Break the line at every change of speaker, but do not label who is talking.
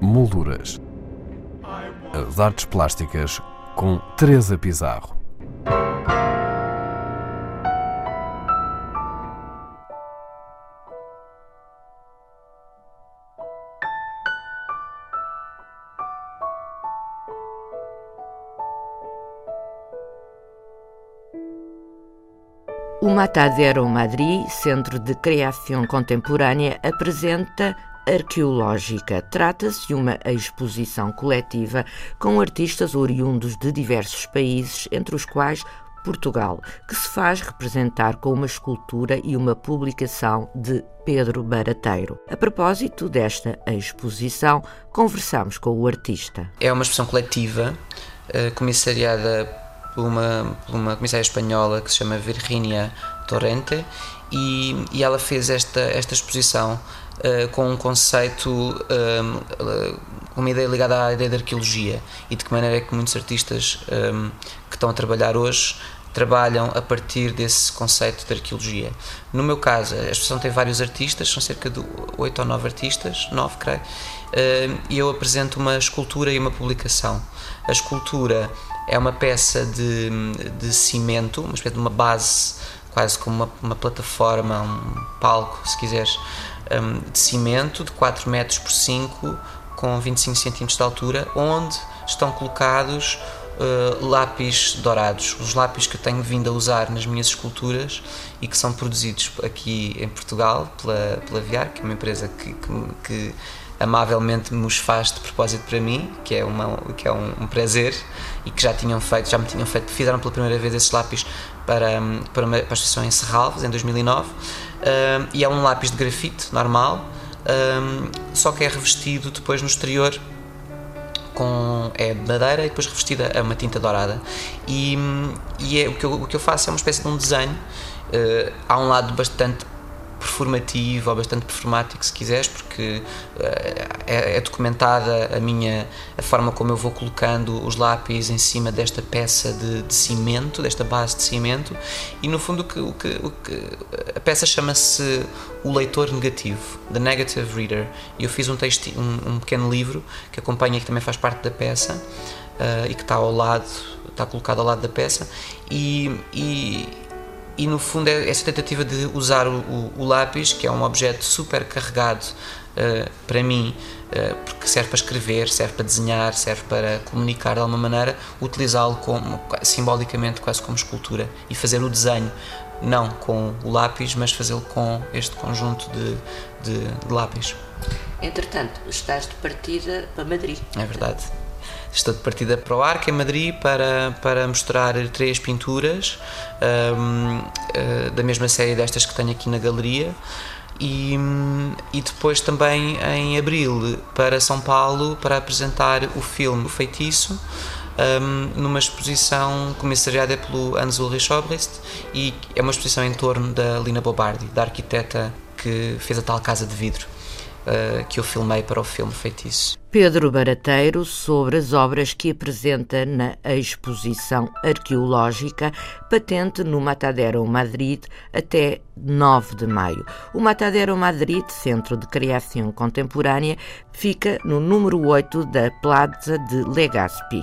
Molduras. As artes plásticas com Teresa Pizarro.
O Matadero Madrid, Centro de Criação Contemporânea, apresenta Arqueológica. Trata-se de uma exposição coletiva com artistas oriundos de diversos países, entre os quais Portugal, que se faz representar com uma escultura e uma publicação de Pedro Barateiro. A propósito desta exposição, conversamos com o artista.
É uma exposição coletiva, eh, comissariada por uma, por uma comissária espanhola que se chama Virginia Torrente e, e ela fez esta, esta exposição uh, com um conceito, um, uh, uma ideia ligada à ideia da arqueologia e de que maneira é que muitos artistas um, que estão a trabalhar hoje trabalham a partir desse conceito de arqueologia. No meu caso, a exposição tem vários artistas, são cerca de oito ou nove artistas, nove creio, uh, e eu apresento uma escultura e uma publicação. A escultura é uma peça de, de cimento, uma espécie de uma base, quase como uma, uma plataforma, um palco, se quiseres, um, de cimento de 4 metros por 5, com 25 centímetros de altura, onde estão colocados uh, lápis dourados, os lápis que eu tenho vindo a usar nas minhas esculturas e que são produzidos aqui em Portugal pela, pela Viar, que é uma empresa que, que, que amavelmente me os faz de propósito para mim, que é, uma, que é um, um, prazer e que já tinham feito, já me tinham feito, fizeram pela primeira vez esses lápis para, para, uma, para a exposição em Serralves em 2009 uh, e é um lápis de grafite normal, só que é revestido depois no exterior com é madeira e depois revestida a uma tinta dourada. E, e é, o, que eu, o que eu faço é uma espécie de um desenho. Uh, há um lado bastante performativo ou bastante performático, se quiseres, porque uh, é, é, documentada a minha a forma como eu vou colocando os lápis em cima desta peça de, de cimento, desta base de cimento, e no fundo o que, o que, o que a peça chama-se o leitor negativo, the negative reader. E eu fiz um texto, um, um pequeno livro que acompanha que também faz parte da peça uh, e que está ao lado, está colocado ao lado da peça e, e e no fundo é essa tentativa de usar o, o, o lápis, que é um objeto super carregado uh, para mim, uh, porque serve para escrever, serve para desenhar, serve para comunicar de alguma maneira, utilizá-lo como, simbolicamente quase como escultura e fazer o desenho não com o lápis, mas fazê-lo com este conjunto de, de, de lápis.
Entretanto, estás de partida para Madrid.
É verdade. Estou de partida para o Arco, em Madrid, para, para mostrar três pinturas um, uh, eh, da mesma série destas que tenho aqui na galeria. E, e, depois também em abril para São Paulo para apresentar o filme O Feitiço um, numa exposição comissariada pelo Hans Ulrich Obrist e é uma exposição em torno da Lina Bobardi, da arquiteta que fez a tal casa de vidro uh, que eu filmei para o filme Feitiço.
Pedro Barateiro sobre as obras que apresenta na exposição arqueológica patente no Matadero Madrid até 9 de maio. O Matadero Madrid, Centro de Criação Contemporânea, fica no número 8 da Plaza de Legazpi.